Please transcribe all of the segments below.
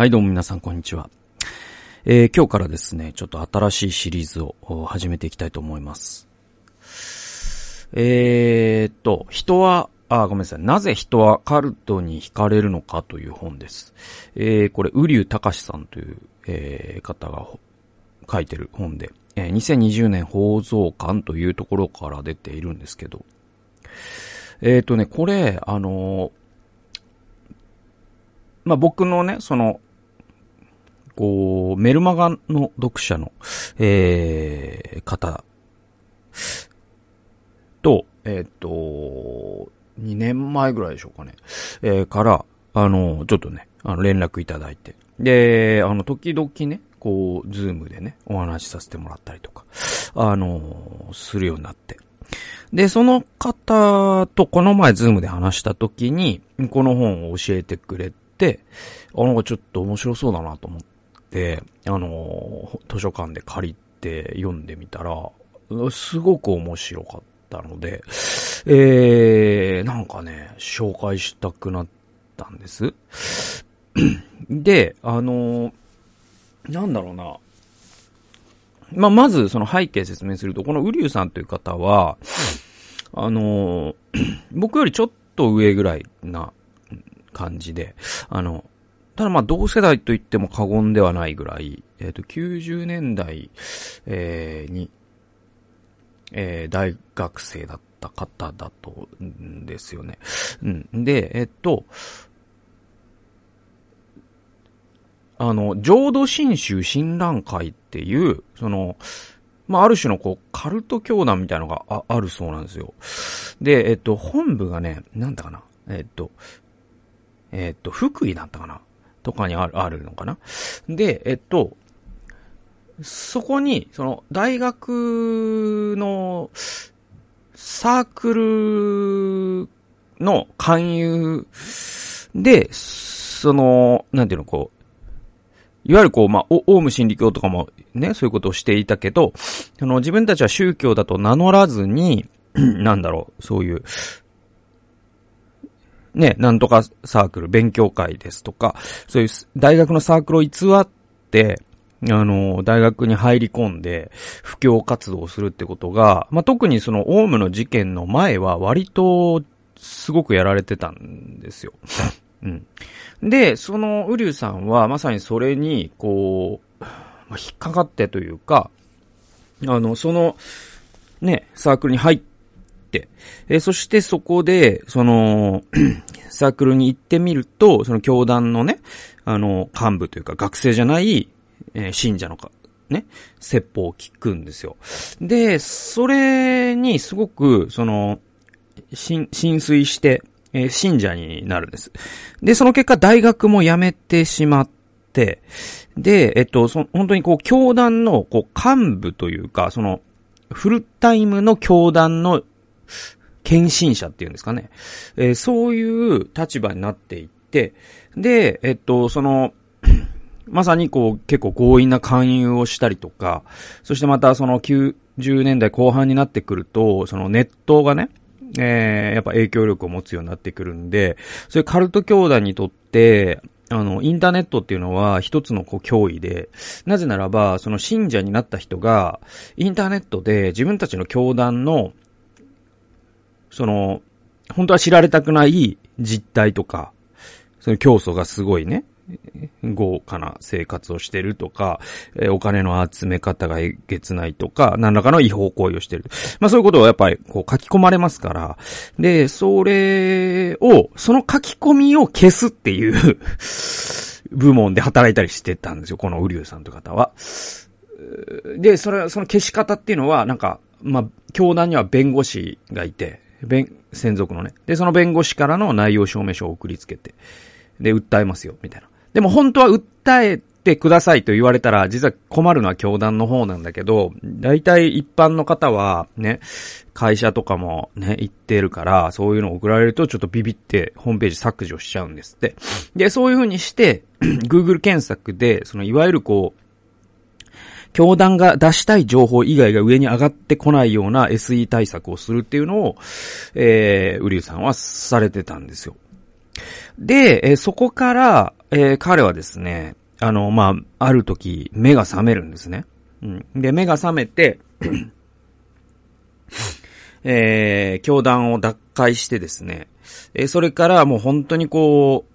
はい、どうも皆さん、こんにちは。えー今日からですね、ちょっと新しいシリーズを始めていきたいと思います。えーっと、人は、あ、ごめんなさい。なぜ人はカルトに惹かれるのかという本です。えーこれ、ウリュウタカシさんという、えー方が書いてる本で、えー2020年放送館というところから出ているんですけど、えーっとね、これ、あのーまあ、僕のね、その、こう、メルマガの読者の、えー、方と、えっ、と、2年前ぐらいでしょうかね。えー、から、あの、ちょっとね、あの、連絡いただいて。で、あの、時々ね、こう、ズームでね、お話しさせてもらったりとか、あの、するようになって。で、その方とこの前ズームで話した時に、この本を教えてくれて、あ、なんかちょっと面白そうだなと思って、あの、図書館で借りて読んでみたら、すごく面白かったので、えー、なんかね、紹介したくなったんです。で、あの、なんだろうな。まあ、まずその背景説明すると、このウリュウさんという方は、あの、僕よりちょっと上ぐらいな感じで、あの、ただまあ同世代と言っても過言ではないぐらい、えっ、と、90年代、えーに、えー大学生だった方だと、んですよね。うん。で、えっと、あの、浄土真宗親鸞会っていう、その、まあ、ある種のこう、カルト教団みたいなのがああるそうなんですよ。で、えっと、本部がね、なんだかな。えっと、えっと、福井だったかなとかにある、あるのかな？で、えっと、そこに、その、大学の、サークルの勧誘で、その、なんていうの、こう、いわゆるこう、まあ、オウム真理教とかもね、そういうことをしていたけど、その自分たちは宗教だと名乗らずに、なんだろう、そういう、ね、なんとかサークル、勉強会ですとか、そういう大学のサークルを偽って、あの、大学に入り込んで、布教活動をするってことが、まあ、特にその、オウムの事件の前は割と、すごくやられてたんですよ。うん。で、その、ウリュウさんは、まさにそれに、こう、まあ、引っかかってというか、あの、その、ね、サークルに入っ、えーそしてそこで、その、サークルに行ってみると、その教団のね、あの、幹部というか学生じゃない、えー信者のか、ね、説法を聞くんですよ。で、それにすごく、その、浸水して、えー信者になるんです。で、その結果大学も辞めてしまって、で、えっと、そ本当にこう、教団の、こう、幹部というか、その、フルタイムの教団の献身者っていうんですかね。えーそういう立場になっていって、で、えっと、その、まさにこう結構強引な勧誘をしたりとか、そしてまたその90年代後半になってくると、そのネットがね、えーやっぱ影響力を持つようになってくるんで、そういうカルト教団にとって、あの、インターネットっていうのは一つのこう脅威で、なぜならば、その信者になった人が、インターネットで自分たちの教団の、その、本当は知られたくない実態とか、その教祖がすごいね、豪華な生活をしてるとか、えお金の集め方がえげつないとか、何らかの違法行為をしてる。まあそういうことをやっぱりこう書き込まれますから、で、それを、その書き込みを消すっていう部門で働いたりしてたんですよ、このウリュウさんという方は。で、それ、その消し方っていうのは、なんか、まあ、教団には弁護士がいて、弁、専属のね。で、その弁護士からの内容証明書を送りつけて、で、訴えますよ、みたいな。でも本当は訴えてくださいと言われたら、実は困るのは教団の方なんだけど、大体一般の方は、ね、会社とかもね、言ってるから、そういうのを送られるとちょっとビビってホームページ削除しちゃうんですって。で、そういう風にして、Google 検索で、そのいわゆるこう、教団が出したい情報以外が上に上がってこないような SE 対策をするっていうのを、えー、ウリュウさんはされてたんですよ。で、えーそこから、えー、彼はですね、あの、まあ、ある時、目が覚めるんですね。うん。で、目が覚めて えー、教団を脱会してですね、えー、それからもう本当にこう、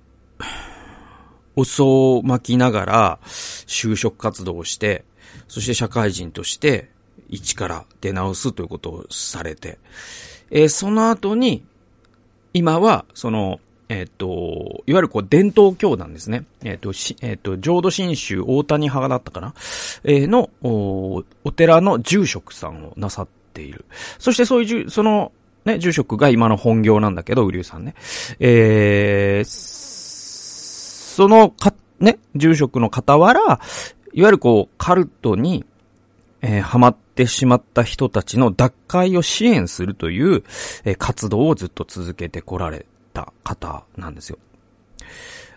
おを巻きながら就職活動をして、そして社会人として一から出直すということをされて、えー、その後に、今は、その、えっ、ー、と、いわゆるこう伝統教団ですね。えっ、ー、と、し、えっ、ー、と、浄土真宗大谷派だったかな？えー、のお、お寺の住職さんをなさっている。そしてそういう、その、ね、住職が今の本業なんだけど、ウリュウさんね。えー、そのか、ね、住職の傍ら、いわゆるこう、カルトに、えー、ハマってしまった人たちの脱会を支援するという、えー、活動をずっと続けてこられた方なんですよ。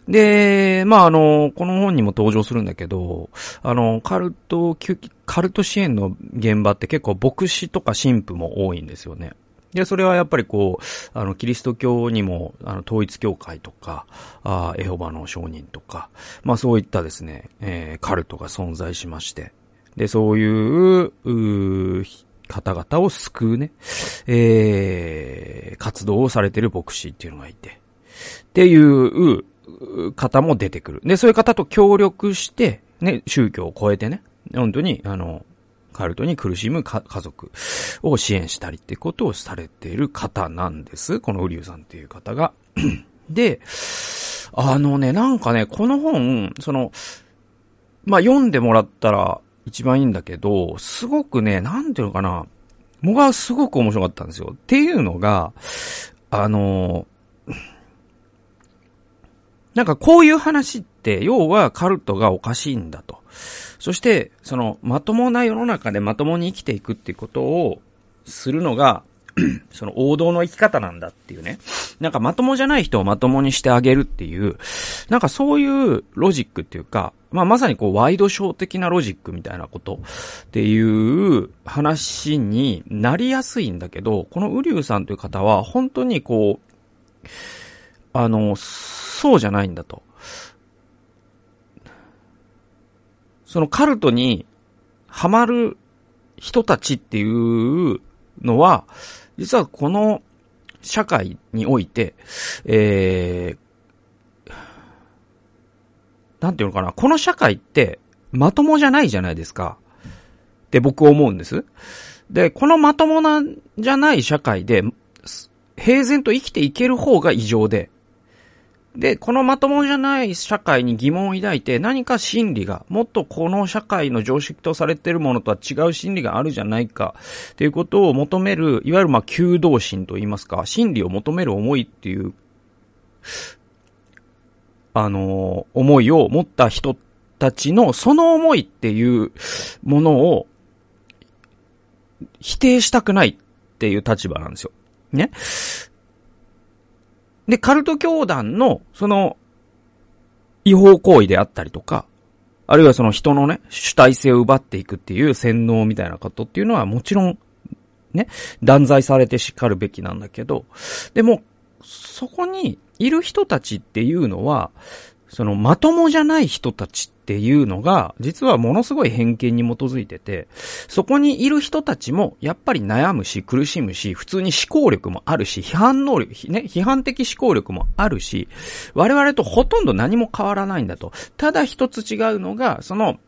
で、まあ、あの、この本にも登場するんだけど、あの、カルト、カルト支援の現場って結構牧師とか神父も多いんですよね。で、それはやっぱりこう、あの、キリスト教にも、あの、統一教会とか、あエホバの証人とか、まあそういったですね、えー、カルトが存在しまして、で、そういう、う方々を救うね、えー、活動をされてる牧師っていうのがいて、っていう方も出てくる。で、そういう方と協力して、ね、宗教を超えてね、本当に、あの、カルトに苦しむ家族を支援したりってことをされている方なんです。このウリュウさんっていう方が。で、あのね、なんかね、この本、その、まあ、読んでもらったら一番いいんだけど、すごくね、なんていうのかな、僕はすごく面白かったんですよ。っていうのが、あの、なんかこういう話って、要はカルトがおかしいんだと。そして、その、まともな世の中でまともに生きていくっていうことをするのが、その王道の生き方なんだっていうね。なんかまともじゃない人をまともにしてあげるっていう、なんかそういうロジックっていうか、まあまさにこうワイドショー的なロジックみたいなことっていう話になりやすいんだけど、このウリュウさんという方は本当にこう、あの、そうじゃないんだと。そのカルトにハマる人たちっていうのは、実はこの社会において、えー、なんていうのかな、この社会ってまともじゃないじゃないですか。って僕思うんです。で、このまともなんじゃない社会で、平然と生きていける方が異常で、で、このまともじゃない社会に疑問を抱いて何か心理が、もっとこの社会の常識とされているものとは違う心理があるじゃないか、っていうことを求める、いわゆるまあ、求道心と言いますか、心理を求める思いっていう、あの、思いを持った人たちの、その思いっていうものを、否定したくないっていう立場なんですよ。ね。で、カルト教団の、その、違法行為であったりとか、あるいはその人のね、主体性を奪っていくっていう洗脳みたいなことっていうのはもちろん、ね、断罪されて叱るべきなんだけど、でも、そこにいる人たちっていうのは、そのまともじゃない人たちっていうのが、実はものすごい偏見に基づいてて、そこにいる人たちも、やっぱり悩むし、苦しむし、普通に思考力もあるし、批判能力、ね、批判的思考力もあるし、我々とほとんど何も変わらないんだと。ただ一つ違うのが、その、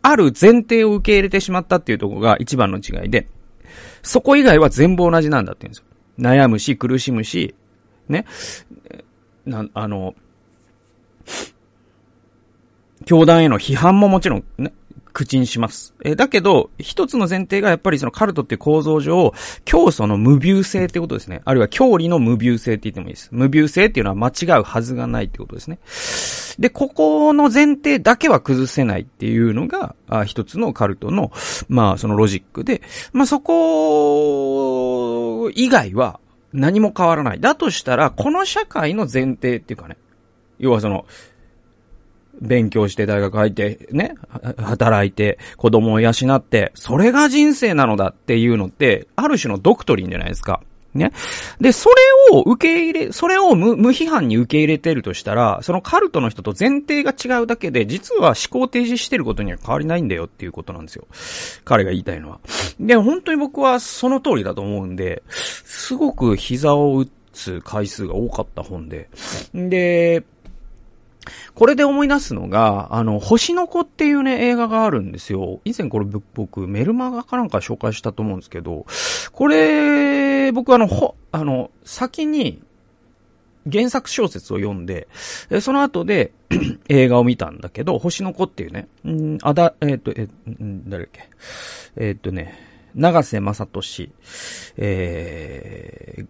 ある前提を受け入れてしまったっていうとこが一番の違いで、そこ以外は全部同じなんだって言うんですよ。悩むし、苦しむし、ね。な、あの、教団への批判ももちろん、ね、口にします。えだけど、一つの前提がやっぱりそのカルトっていう構造上、教祖の無病性ってことですね。あるいは教理の無病性って言ってもいいです。無病性っていうのは間違うはずがないってことですね。で、ここの前提だけは崩せないっていうのが、あ一つのカルトの、まあそのロジックで、まあそこ以外は何も変わらない。だとしたら、この社会の前提っていうかね、要はその、勉強して大学入って、ね、働いて、子供を養って、それが人生なのだっていうのって、ある種のドクトリンじゃないですか。ね。で、それを受け入れ、それを無批判に受け入れてるとしたら、そのカルトの人と前提が違うだけで、実は思考提示してることには変わりないんだよっていうことなんですよ。彼が言いたいのは。で、本当に僕はその通りだと思うんで、すごく膝を打つ回数が多かった本で。で、これで思い出すのが、あの、星の子っていうね、映画があるんですよ。以前これ僕、メルマガかなんか紹介したと思うんですけど、これ、僕あの、ほ、あの、先に、原作小説を読んで、その後で 映画を見たんだけど、星の子っていうね、んあだ、えっ、ー、と、え、誰だっけ、えっ、ー、とね、長瀬正俊、えー、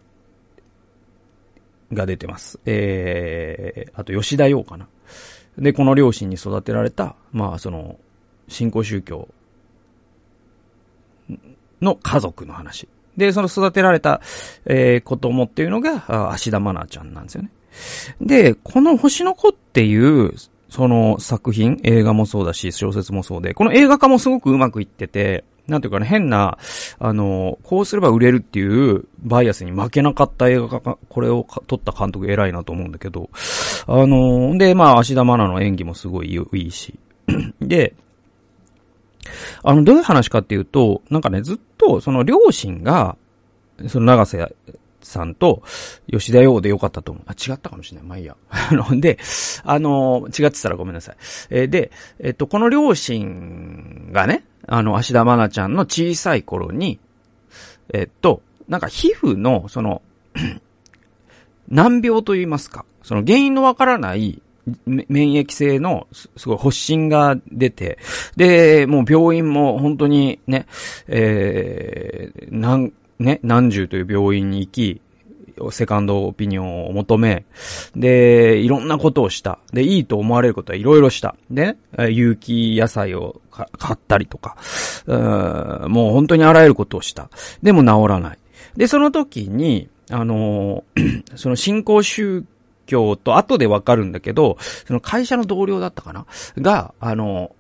が出てます。えー、あと吉田洋かな。で、この両親に育てられた、まあ、その、信仰宗教の家族の話。で、その育てられた、えー、子供っていうのが、芦田愛菜ちゃんなんですよね。で、この星の子っていう、その作品、映画もそうだし、小説もそうで、この映画化もすごくうまくいってて、なんていうかね、変な、あの、こうすれば売れるっていうバイアスに負けなかった映画が、これを撮った監督偉いなと思うんだけど、あの、で、まあ、芦田愛菜の演技もすごいいいし、で、あの、どういう話かっていうと、なんかね、ずっと、その両親が、その長瀬さんと吉田洋でよかったと思う。あ、違ったかもしれない。まあいいや。あの、で、あの、違ってたらごめんなさい。えー、で、えっと、この両親がね、あの、芦田愛菜ちゃんの小さい頃に、えっと、なんか皮膚の、その 難病と言いますか、その原因のわからない免疫性のすごい発疹が出て、で、もう病院も本当にね、えー、何、ね、何十という病院に行き、セカンドオピニオンを求め、で、いろんなことをした。で、いいと思われることはいろいろした。で、有機野菜を買ったりとか、うもう本当にあらゆることをした。でも治らない。で、その時に、あの その新興宗教と後でわかるんだけど、その会社の同僚だったかな？が、あの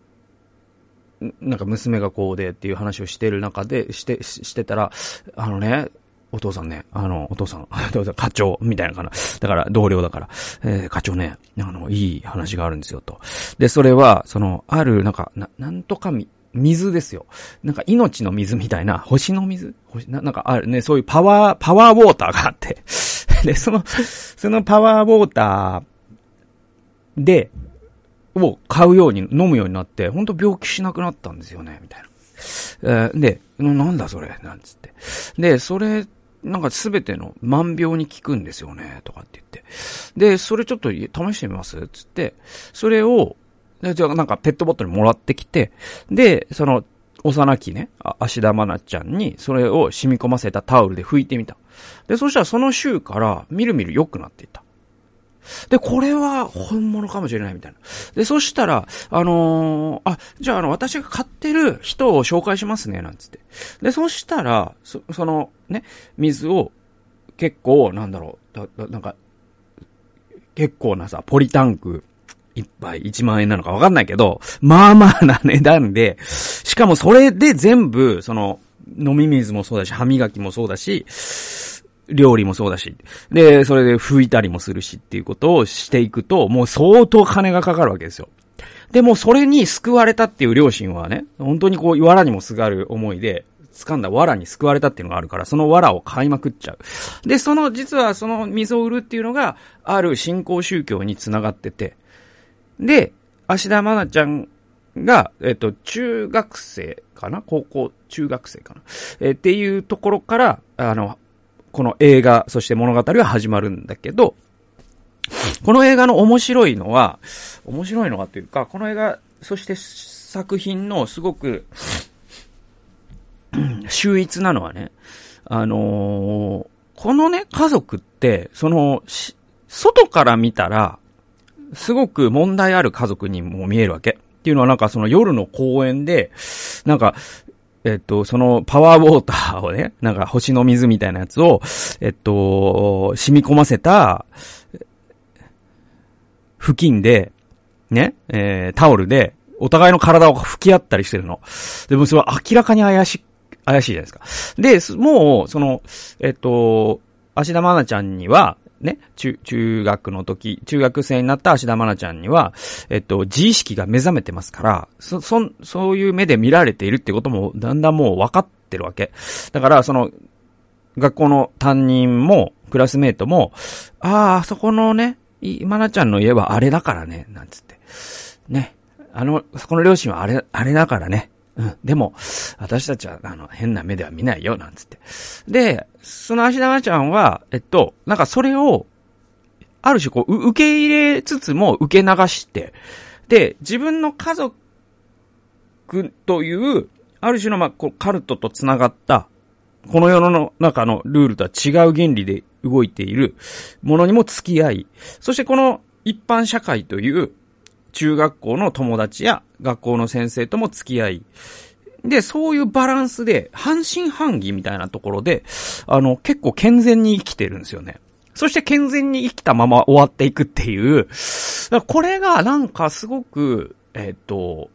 なんか娘がこうでっていう話をしてる中で、して、してたら、あのね、お父さんね、あの、お父さん、お父さん、課長、みたいなかな。だから、同僚だから、えー、課長ね、あの、いい話があるんですよ、と。で、それは、その、ある、なんか、な、なんとかみ、水ですよ。なんか命の水みたいな、星の水？星ななんかあるね、そういうパワー、パワーウォーターがあって。で、その、そのパワーウォーターで、を買うように、飲むようになって、本当病気しなくなったんですよね、みたいな。えー、で、なんだそれ、なんつって。で、それなんかすべての万病に効くんですよね、とかって言って。で、それちょっと試してみます？つって、それを、じゃあなんかペットボトルもらってきて、で、その、幼きね、芦田愛菜ちゃんに、それを染み込ませたタオルで拭いてみた。で、そしたらその週から、みるみる良くなっていた。で、これは本物かもしれないみたいな。で、そしたら、あのー、あ、じゃああの、私が買ってる人を紹介しますね、なんつって。で、そしたら、そ、その、ね、水を、結構、なんだろう、だ、だなんか、結構なさ、ポリタンク、一杯1万円なのかわかんないけど、まあまあな値段で、しかもそれで全部、その、飲み水もそうだし、歯磨きもそうだし、料理もそうだし。で、それで拭いたりもするしっていうことをしていくと、もう相当金がかかるわけですよ。でもそれに救われたっていう両親はね、本当にこう、藁にもすがる思いで、掴んだ藁に救われたっていうのがあるから、その藁を買いまくっちゃう。で、その、実はその水を売るっていうのが、ある信仰宗教に繋がってて、で、芦田愛菜ちゃんが、えっと、中学生かな？高校、中学生かな？えっていうところから、あの、この映画、そして物語は始まるんだけど、この映画の面白いのは、面白いのはというか、この映画、そして作品のすごく、秀逸なのはね、あのー、このね、家族って、その、外から見たら、すごく問題ある家族にも見えるわけ。っていうのはなんかその夜の公園で、なんかえっと、そのパワーウォーターをね、なんか星の水みたいなやつを、えっと、染み込ませた、付近で、ね、えー、タオルで、お互いの体を拭き合ったりしてるの。でもそれは明らかに怪し怪しいじゃないですか。で、もう、その、えっと、芦田愛菜ちゃんには、ね、中、中学の時、中学生になった芦田愛菜ちゃんには、えっと、自意識が目覚めてますから、そ、そ、そういう目で見られているってことも、だんだんもう分かってるわけ。だから、その、学校の担任も、クラスメイトも、ああ、そこのね、愛菜ちゃんの家はあれだからね、なんつって。ね。あの、そこの両親はあれ、あれだからね。うん。でも、私たちは、あの、変な目では見ないよ、なんつって。で、その芦田愛ちゃんは、えっと、なんかそれを、ある種こう、受け入れつつも受け流して、で、自分の家族という、ある種の、まあ、こう、カルトと繋がった、この世の中のルールとは違う原理で動いているものにも付き合い、そしてこの一般社会という中学校の友達や学校の先生とも付き合い、で、そういうバランスで、半信半疑みたいなところで、あの、結構健全に生きてるんですよね。そして健全に生きたまま終わっていくっていう、これがなんかすごく、えっ、と、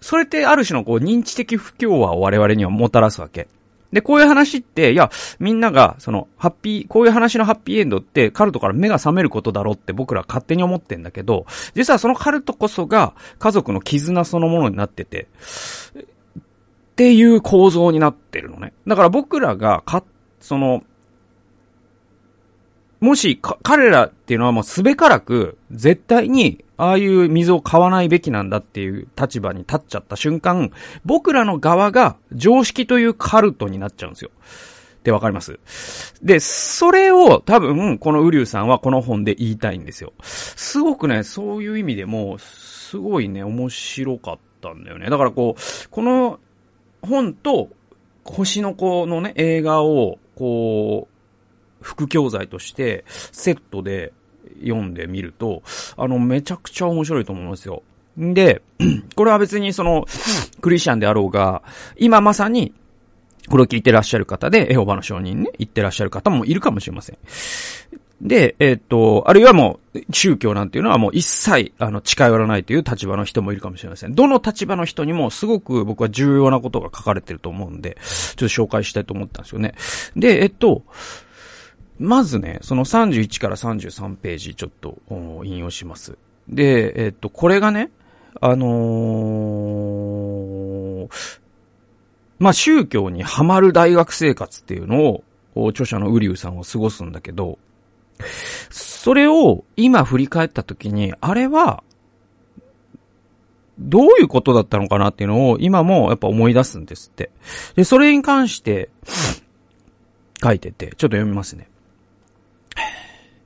それってある種のこう認知的不協和を我々にはもたらすわけ。で、こういう話って、いや、みんなが、その、ハッピー、こういう話のハッピーエンドって、カルトから目が覚めることだろうって僕ら勝手に思ってんだけど、実はそのカルトこそが、家族の絆そのものになってて、っていう構造になってるのね。だから僕らが、か、その、もし、彼らっていうのはもうすべからく、絶対に、ああいう水を買わないべきなんだっていう立場に立っちゃった瞬間、僕らの側が常識というカルトになっちゃうんですよ。ってわかります？で、それを多分、このウリュウさんはこの本で言いたいんですよ。すごくね、そういう意味でも、すごいね、面白かったんだよね。だからこう、この本と、星の子のね、映画を、こう、副教材としてセットで読んでみると、あの、めちゃくちゃ面白いと思いますよ。で、これは別にその、クリスチャンであろうが、今まさに、これを聞いてらっしゃる方で、エホバの証人ね、言ってらっしゃる方もいるかもしれません。で、えっ、と、あるいはもう、宗教なんていうのはもう一切、あの、近寄らないという立場の人もいるかもしれません。どの立場の人にもすごく僕は重要なことが書かれてると思うんで、ちょっと紹介したいと思ったんですよね。で、えっと、まずね、その31から33ページちょっと引用します。で、えっと、これがね、あのー、まあ、宗教にハマる大学生活っていうのを、著者のウリュウさんは過ごすんだけど、それを今振り返った時に、あれは、どういうことだったのかなっていうのを今もやっぱ思い出すんですって。で、それに関して書いてて、ちょっと読みますね。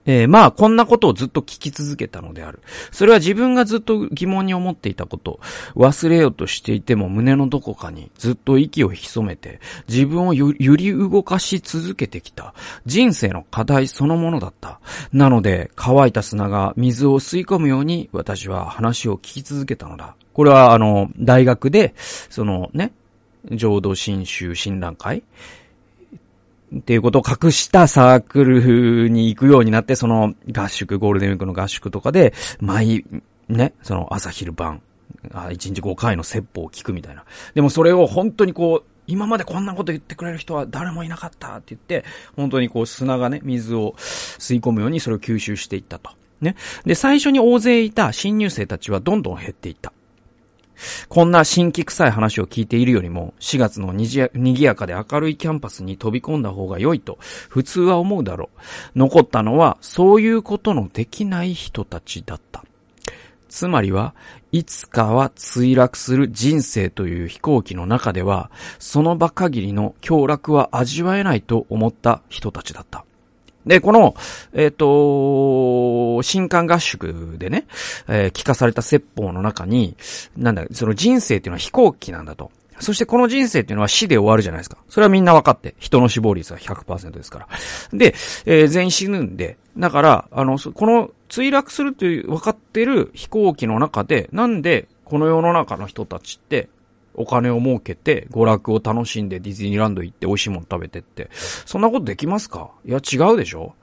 えー、まあ、こんなことをずっと聞き続けたのである。それは自分がずっと疑問に思っていたこと、忘れようとしていても胸のどこかにずっと息を潜めて、自分を揺り動かし続けてきた、人生の課題そのものだった。なので、乾いた砂が水を吸い込むように、私は話を聞き続けたのだ。これは、あの、大学で、そのね、浄土真宗診断会っていうことを隠したサークルに行くようになって、その合宿、ゴールデンウィークの合宿とかで、毎、ね、その朝昼晩、あ1日5回の説法を聞くみたいな。でもそれを本当にこう、今までこんなこと言ってくれる人は誰もいなかったって言って、本当にこう砂がね、水を吸い込むようにそれを吸収していったと。ね。で、最初に大勢いた新入生たちはどんどん減っていった。こんな新規臭い話を聞いているよりも、4月のにぎやかで明るいキャンパスに飛び込んだ方が良いと、普通は思うだろう。残ったのは、そういうことのできない人たちだった。つまりは、いつかは墜落する人生という飛行機の中では、その場限りの強楽は味わえないと思った人たちだった。で、この、えっ、ー、と、新刊合宿でね、えー、聞かされた説法の中に、なんだ、その人生っていうのは飛行機なんだと。そしてこの人生っていうのは死で終わるじゃないですか。それはみんな分かって。人の死亡率は100%ですから。で、えー、全員死ぬんで。だから、あの、この墜落するという分かってる飛行機の中で、なんでこの世の中の人たちってお金を儲けて、娯楽を楽しんでディズニーランド行って美味しいもの食べてって。そんなことできますか？いや、違うでしょ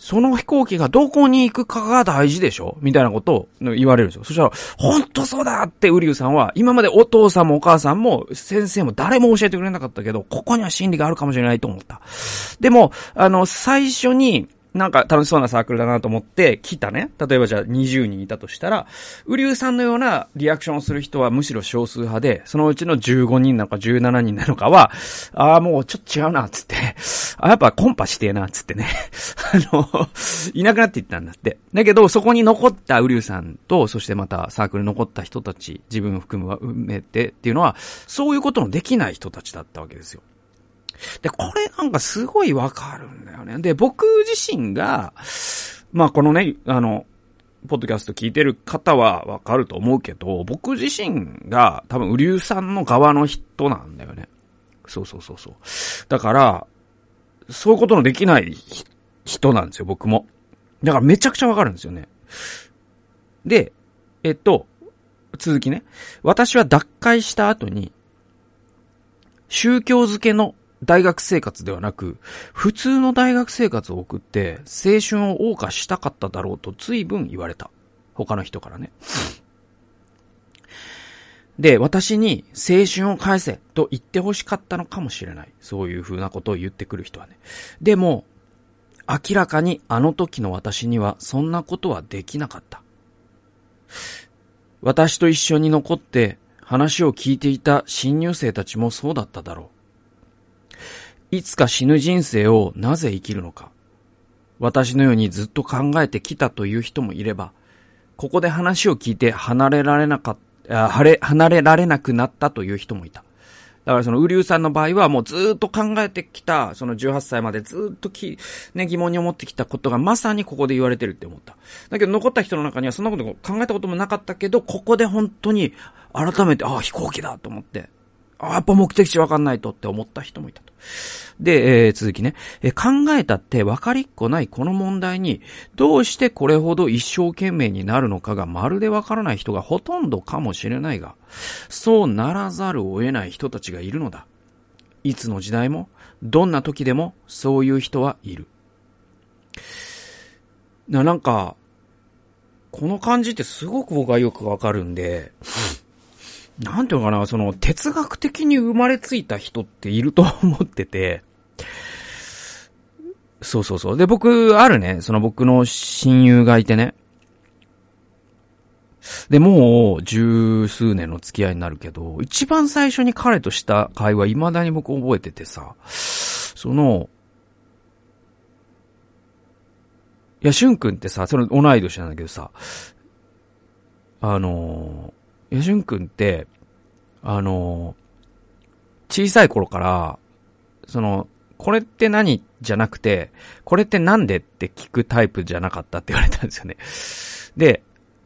その飛行機がどこに行くかが大事でしょ？みたいなことを言われるんですよ。そしたら、本当そうだってウリュウさんは、今までお父さんもお母さんも先生も誰も教えてくれなかったけど、ここには真理があるかもしれないと思った。でも、あの、最初に、なんか楽しそうなサークルだなと思って来たね。例えばじゃあ20人いたとしたら、ウリュウさんのようなリアクションをする人はむしろ少数派で、そのうちの15人なのか17人なのかは、ああ、もうちょっと違うな、つって、あやっぱコンパしてえな、つってね。あの、いなくなっていったんだって。だけど、そこに残ったウリュウさんと、そしてまたサークルに残った人たち、自分を含むは埋めてっていうのは、そういうことのできない人たちだったわけですよ。で、これなんかすごいわかるんだよね。で、僕自身が、まあこのね、あの、ポッドキャスト聞いてる方はわかると思うけど、僕自身が多分、ウリュウさんの側の人なんだよね。そうそうそうそう。だから、そういうことのできない人なんですよ、僕も。だからめちゃくちゃわかるんですよね。で、えっと、続きね。私は脱会した後に、宗教づけの大学生活ではなく、普通の大学生活を送って、青春を謳歌したかっただろうと随分言われた。他の人からね。で、私に青春を返せと言って欲しかったのかもしれない。そういう風なことを言ってくる人はね。でも、明らかにあの時の私にはそんなことはできなかった。私と一緒に残って話を聞いていた新入生たちもそうだっただろう。いつか死ぬ人生をなぜ生きるのか。私のようにずっと考えてきたという人もいれば、ここで話を聞いて離れられなかった、離れられなくなったという人もいた。だからその、ウリュウさんの場合はもうずっと考えてきた、その18歳までずっとき、ね、疑問に思ってきたことがまさにここで言われてるって思った。だけど残った人の中にはそんなこと考えたこともなかったけど、ここで本当に改めて、ああ、飛行機だと思って、ああやっぱ目的地わかんないとって思った人もいた。で、えー、続きね、えー、考えたって分かりっこないこの問題に、どうしてこれほど一生懸命になるのかがまるでわからない人がほとんどかもしれないが、そうならざるを得ない人たちがいるのだ。いつの時代も、どんな時でも、そういう人はいる。な、なんか、この感じってすごく僕はよくわかるんで、なんていうのかな、その、哲学的に生まれついた人っていると思ってて、そうそうそう。で、僕、あるね、その僕の親友がいてね。で、もう、十数年の付き合いになるけど、一番最初に彼とした会話、未だに僕覚えててさ、その、いや、しゅんくんってさ、その同い年なんだけどさ、あのやしゅんくんって、あの、小さい頃から、その、これって何？じゃなくて、これってなんで？って聞くタイプじゃなかったって言われたんですよね。で、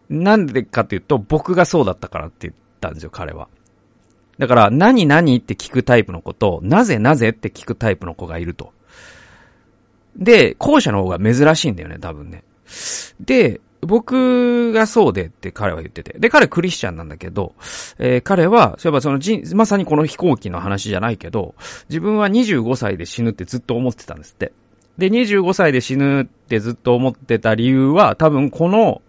なんでかっていうと、僕がそうだったからって言ったんですよ、彼は。だから、何何って聞くタイプの子と、なぜなぜって聞くタイプの子がいると。で、後者の方が珍しいんだよね、多分ね。で、僕がそうでって彼は言ってて。で、彼クリスチャンなんだけど、えー、彼は、そういえばその人、まさにこの飛行機の話じゃないけど、自分は25歳で死ぬってずっと思ってたんですって。で、25歳で死ぬってずっと思ってた理由は、多分この、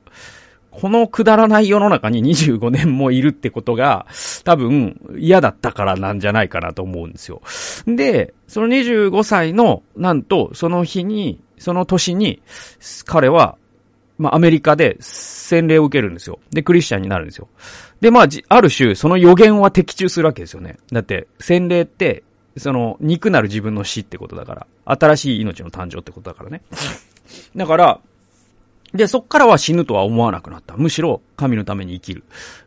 このくだらない世の中に25年もいるってことが、多分嫌だったからなんじゃないかなと思うんですよ。で、その25歳の、なんと、その日に、その年に、彼はまあ、アメリカで洗礼を受けるんですよ。で、クリスチャンになるんですよ。で、まあ、ある種、その予言は的中するわけですよね。だって、洗礼って、その、肉なる自分の死ってことだから。新しい命の誕生ってことだからね。だから、で、そっからは死ぬとは思わなくなった。むしろ、神のために生きる。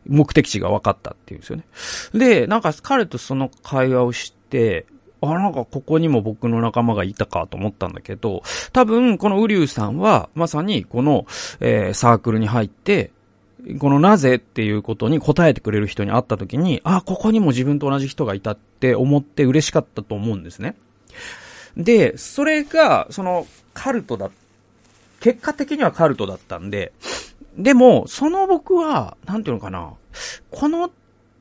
目的地が分かったっていうんですよね。で、なんか彼とその会話をして、あ、なんかここにも僕の仲間がいたかと思ったんだけど、多分このウリュウさんはまさにこの、えー、サークルに入って、このなぜっていうことに答えてくれる人に会った時に、あ、ここにも自分と同じ人がいたって思って嬉しかったと思うんですね。で、それが、その、カルトだ、結果的にはカルトだったんで、でも、その僕は、なんていうのかな、この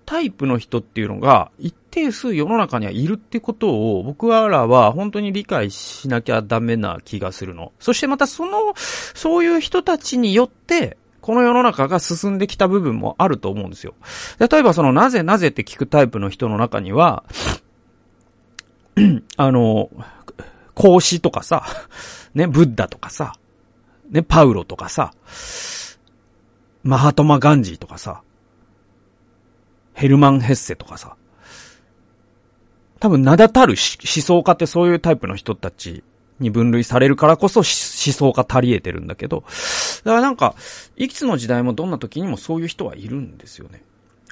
タイプの人っていうのが一定数世の中にはいるってことを僕らは本当に理解しなきゃダメな気がするの。そしてまたその、そういう人たちによって、この世の中が進んできた部分もあると思うんですよ。例えばそのなぜなぜって聞くタイプの人の中には、あの、孔子とかさ、ね、ブッダとかさ、ね、パウロとかさ、マハトマ・ガンジーとかさ、ヘルマン・ヘッセとかさ、多分名だたる思想家ってそういうタイプの人たちに分類されるからこそ思想家足り得てるんだけど、だからなんか、いくつの時代もどんな時にもそういう人はいるんですよね。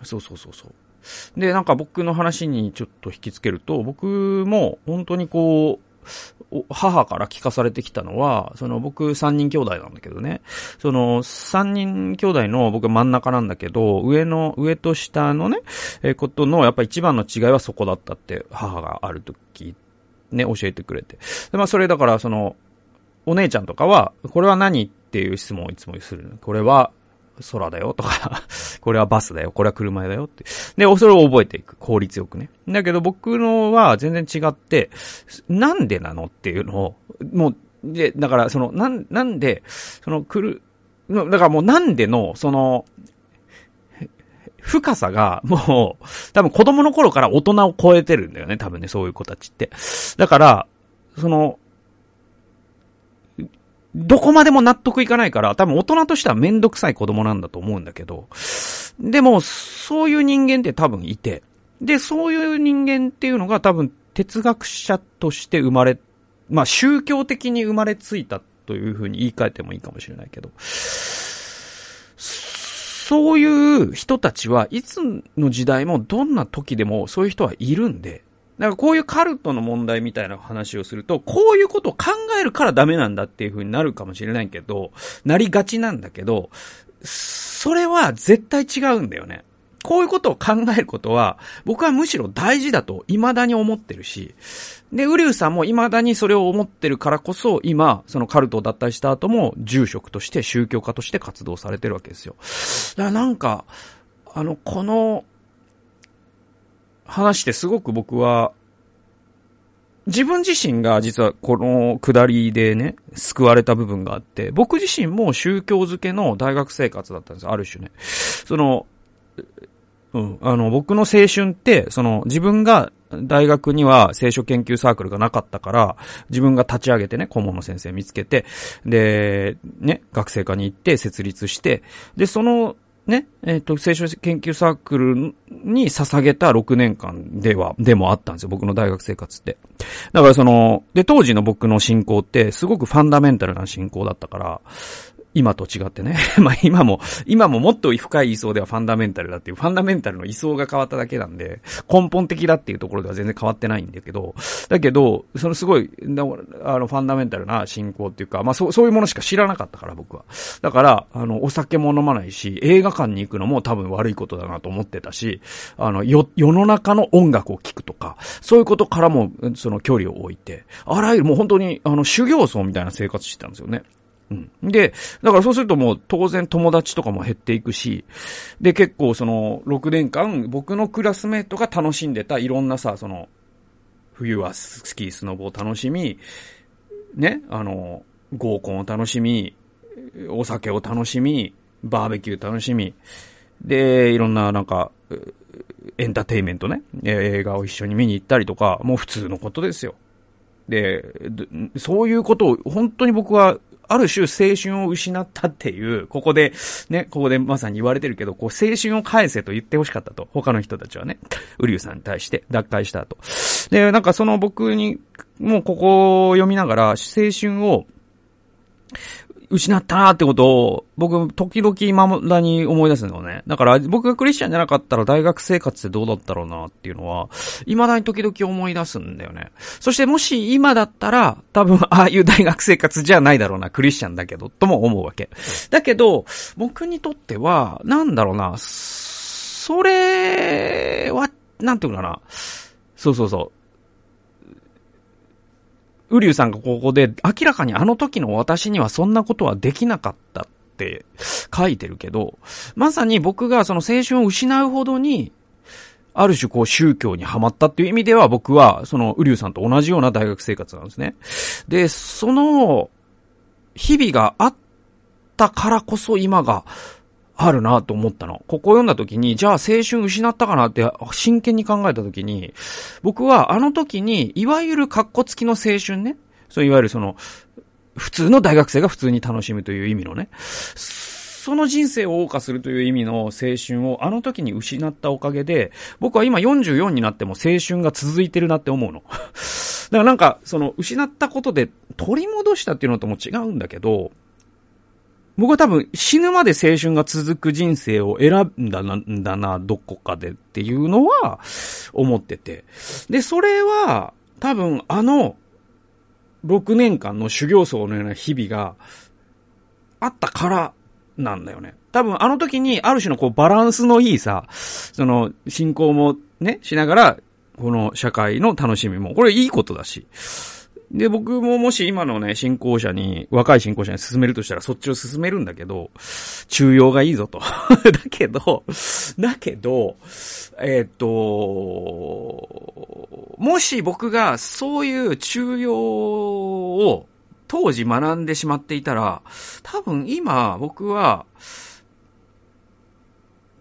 そうそうそうそう。で、なんか僕の話にちょっと引きつけると、僕も本当にこう、母から聞かされてきたのは、その僕三人兄弟なんだけどね。その三人兄弟の僕真ん中なんだけど、上の、上と下のね、えことのやっぱ一番の違いはそこだったって母がある時、ね、教えてくれて。で、まあそれだからその、お姉ちゃんとかは、これは何っていう質問をいつもする。これは、空だよとか これはバスだよ、これは車だよって。で、それを覚えていく。効率よくね。だけど僕のは全然違って、なんでなのっていうのを、もう、で、だからその、なん、なんで、その来る、だからもうなんでの、その、深さが、もう、多分子供の頃から大人を超えてるんだよね、多分ね、そういう子たちって。だから、その、どこまでも納得いかないから、多分大人としてはめんどくさい子供なんだと思うんだけど、でも、そういう人間って多分いて、で、そういう人間っていうのが多分哲学者として生まれ、まあ宗教的に生まれついたというふうに言い換えてもいいかもしれないけど、そういう人たちはいつの時代もどんな時でもそういう人はいるんで、だからこういうカルトの問題みたいな話をすると、こういうことを考えるからダメなんだっていう風になるかもしれないけど、なりがちなんだけど、それは絶対違うんだよね。こういうことを考えることは、僕はむしろ大事だと未だに思ってるし、で、ウリュウさんも未だにそれを思ってるからこそ、今、そのカルトを脱退した後も、住職として宗教家として活動されてるわけですよ。だからなんか、あの、この、話してすごく僕は、自分自身が実はこの下りでね、救われた部分があって、僕自身も宗教づけの大学生活だったんですある種ね。その、うん、あの、僕の青春って、その、自分が大学には聖書研究サークルがなかったから、自分が立ち上げてね、顧問の先生見つけて、で、ね、学生科に行って設立して、で、そのね、えっ、ー、と、聖書研究サークルに捧げた6年間では、でもあったんですよ、僕の大学生活って。だからその、で、当時の僕の信仰って、すごくファンダメンタルな信仰だったから、今と違ってね。まあ今も、今ももっと深い位相ではファンダメンタルだっていう、ファンダメンタルの位相が変わっただけなんで、根本的だっていうところでは全然変わってないんだけど、だけど、そのすごい、あの、ファンダメンタルな信仰っていうか、まあそう、そういうものしか知らなかったから僕は。だから、あの、お酒も飲まないし、映画館に行くのも多分悪いことだなと思ってたし、あの、よ、世の中の音楽を聴くとか、そういうことからも、その距離を置いて、あらゆるもう本当に、あの、修行僧みたいな生活してたんですよね。うん。で、だからそうするともう当然友達とかも減っていくし、で結構その6年間僕のクラスメイトが楽しんでたいろんなさ、その、冬はスキー、スノボを楽しみ、ね、あの、合コンを楽しみ、お酒を楽しみ、バーベキュー楽しみ、で、いろんななんか、エンターテイメントね、映画を一緒に見に行ったりとか、もう普通のことですよ。で、そういうことを本当に僕はある種青春を失ったっていう、ここで、ね、ここでまさに言われてるけど、こう、青春を返せと言って欲しかったと。他の人たちはね。ウリュウさんに対して脱会した後。で、なんかその僕に、もうここを読みながら、青春を失ったなってことを、僕、時々未だに思い出すのね。だから、僕がクリスチャンじゃなかったら大学生活ってどうだったろうなっていうのは、未だに時々思い出すんだよね。そしてもし今だったら、多分、ああいう大学生活じゃないだろうな、クリスチャンだけど、とも思うわけ。だけど、僕にとっては、なんだろうな、それは、なんていうかな。そうそうそう。ウリュウさんがここで明らかにあの時の私にはそんなことはできなかったって書いてるけど、まさに僕がその青春を失うほどに、ある種こう宗教にはまったっていう意味では僕は、その、ウリュウさんと同じような大学生活なんですね。で、その、日々があったからこそ今があるなと思ったの。ここを読んだ時に、じゃあ青春失ったかなって真剣に考えた時に、僕はあの時に、いわゆる格好付きの青春ね。そういわゆるその、普通の大学生が普通に楽しむという意味のね。その人生を謳歌するという意味の青春をあの時に失ったおかげで、僕は今44になっても青春が続いてるなって思うの。だからなんか、その失ったことで取り戻したっていうのとも違うんだけど、僕は多分死ぬまで青春が続く人生を選んだなんだな、どこかでっていうのは思ってて。で、それは多分あの6年間の修行僧のような日々があったからなんだよね。多分あの時にある種のこうバランスのいいさ、その信仰もね、しながら、この社会の楽しみも、これいいことだし。で、僕ももし今のね、信仰者に、若い信仰者に進めるとしたらそっちを進めるんだけど、中庸がいいぞと。だけど、だけど、えー、っと、もし僕がそういう中庸を当時学んでしまっていたら、多分今僕は、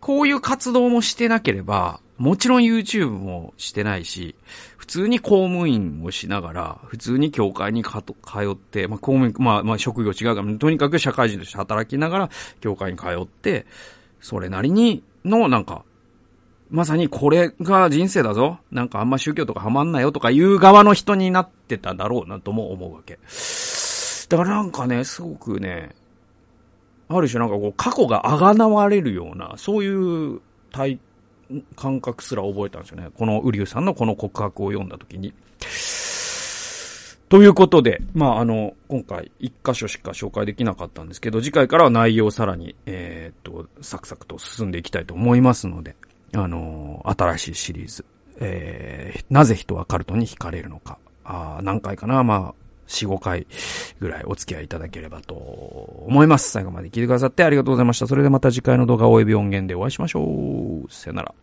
こういう活動もしてなければ、もちろん YouTube もしてないし、普通に公務員をしながら、普通に教会にかと通って、まあ公務員、まあまあ職業違うから、とにかく社会人として働きながら、教会に通って、それなりにの、なんか、まさにこれが人生だぞ。なんかあんま宗教とかハマんなよとかいう側の人になってただろうなとも思うわけ。だからなんかね、すごくね、ある種なんかこう過去があがなわれるような、そういう体感覚すら覚えたんですよね。このウリュウさんのこの告白を読んだ時に。ということで、まあ、あの、今回一箇所しか紹介できなかったんですけど、次回からは内容をさらに、えー、っと、サクサクと進んでいきたいと思いますので、あの、新しいシリーズ、えー、なぜ人はカルトに惹かれるのか、あ何回かな、まあ、4、5回ぐらいお付き合いいただければと思います。最後まで聞いてくださってありがとうございました。それではまた次回の動画及び音源でお会いしましょう。さよなら。